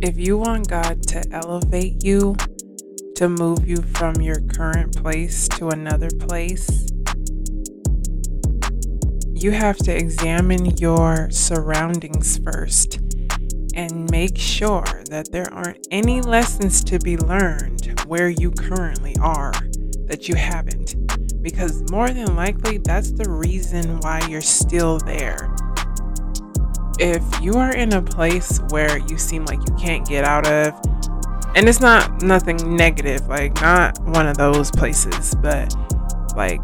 If you want God to elevate you, to move you from your current place to another place, you have to examine your surroundings first and make sure that there aren't any lessons to be learned where you currently are that you haven't. Because more than likely, that's the reason why you're still there if you are in a place where you seem like you can't get out of, and it's not nothing negative, like not one of those places, but like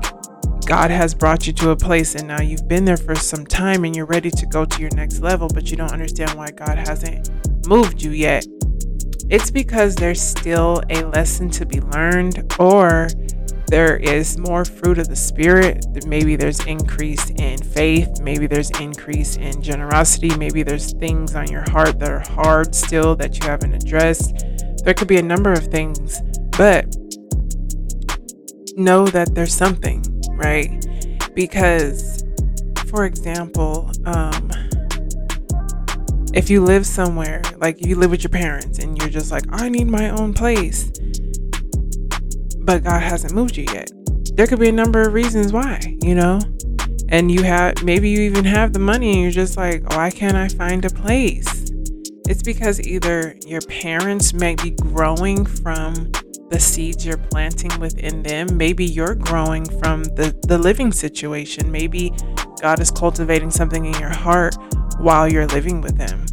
God has brought you to a place and now you've been there for some time and you're ready to go to your next level, but you don't understand why God hasn't moved you yet. It's because there's still a lesson to be learned, or there is more fruit of the spirit. Maybe there's increase in faith. Maybe there's increase in generosity. Maybe there's things on your heart that are hard still that you haven't addressed. There could be a number of things but know that there's something right? Because for example um if you live somewhere like you live with your parents and you're just like i need my own place but God hasn't moved you yet. There could be a number of reasons why, you know? And you have maybe you even have the money and you're just like, why can't I find a place? It's because either your parents may be growing from the seeds you're planting within them. Maybe you're growing from the, the living situation. Maybe God is cultivating something in your heart while you're living with them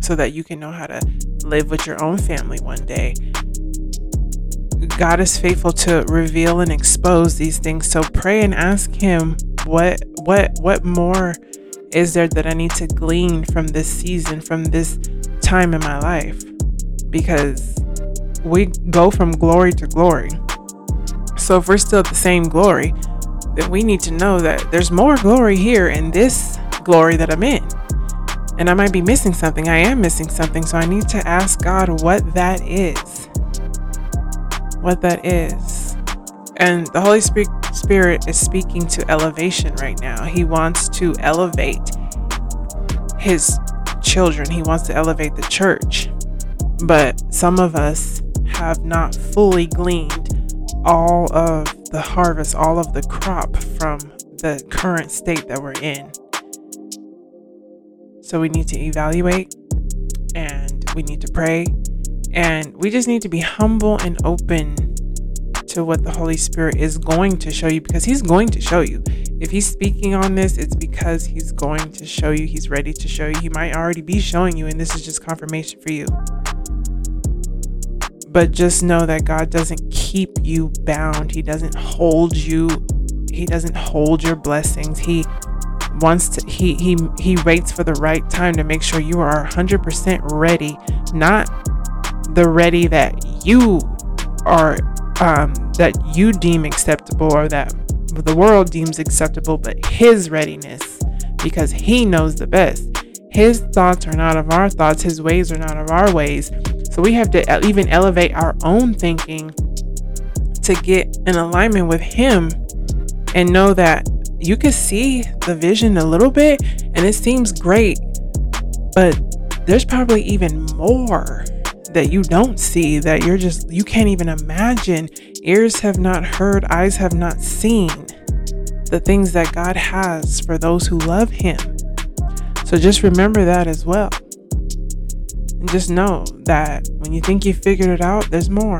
so that you can know how to live with your own family one day. God is faithful to reveal and expose these things. So pray and ask him what what what more is there that I need to glean from this season, from this time in my life? Because we go from glory to glory. So if we're still at the same glory, then we need to know that there's more glory here in this glory that I'm in. And I might be missing something. I am missing something. So I need to ask God what that is what that is. And the Holy Spirit is speaking to elevation right now. He wants to elevate his children, he wants to elevate the church. But some of us have not fully gleaned all of the harvest, all of the crop from the current state that we're in. So we need to evaluate and we need to pray and we just need to be humble and open to what the Holy Spirit is going to show you because He's going to show you. If He's speaking on this, it's because He's going to show you. He's ready to show you. He might already be showing you, and this is just confirmation for you. But just know that God doesn't keep you bound, He doesn't hold you, He doesn't hold your blessings. He wants to he he he waits for the right time to make sure you are 100% ready not the ready that you are um, that you deem acceptable or that the world deems acceptable, but his readiness because he knows the best. His thoughts are not of our thoughts, his ways are not of our ways. So we have to even elevate our own thinking to get in alignment with him and know that you can see the vision a little bit and it seems great, but there's probably even more that you don't see, that you're just, you can't even imagine. Ears have not heard, eyes have not seen the things that God has for those who love Him. So just remember that as well. And just know that when you think you figured it out, there's more.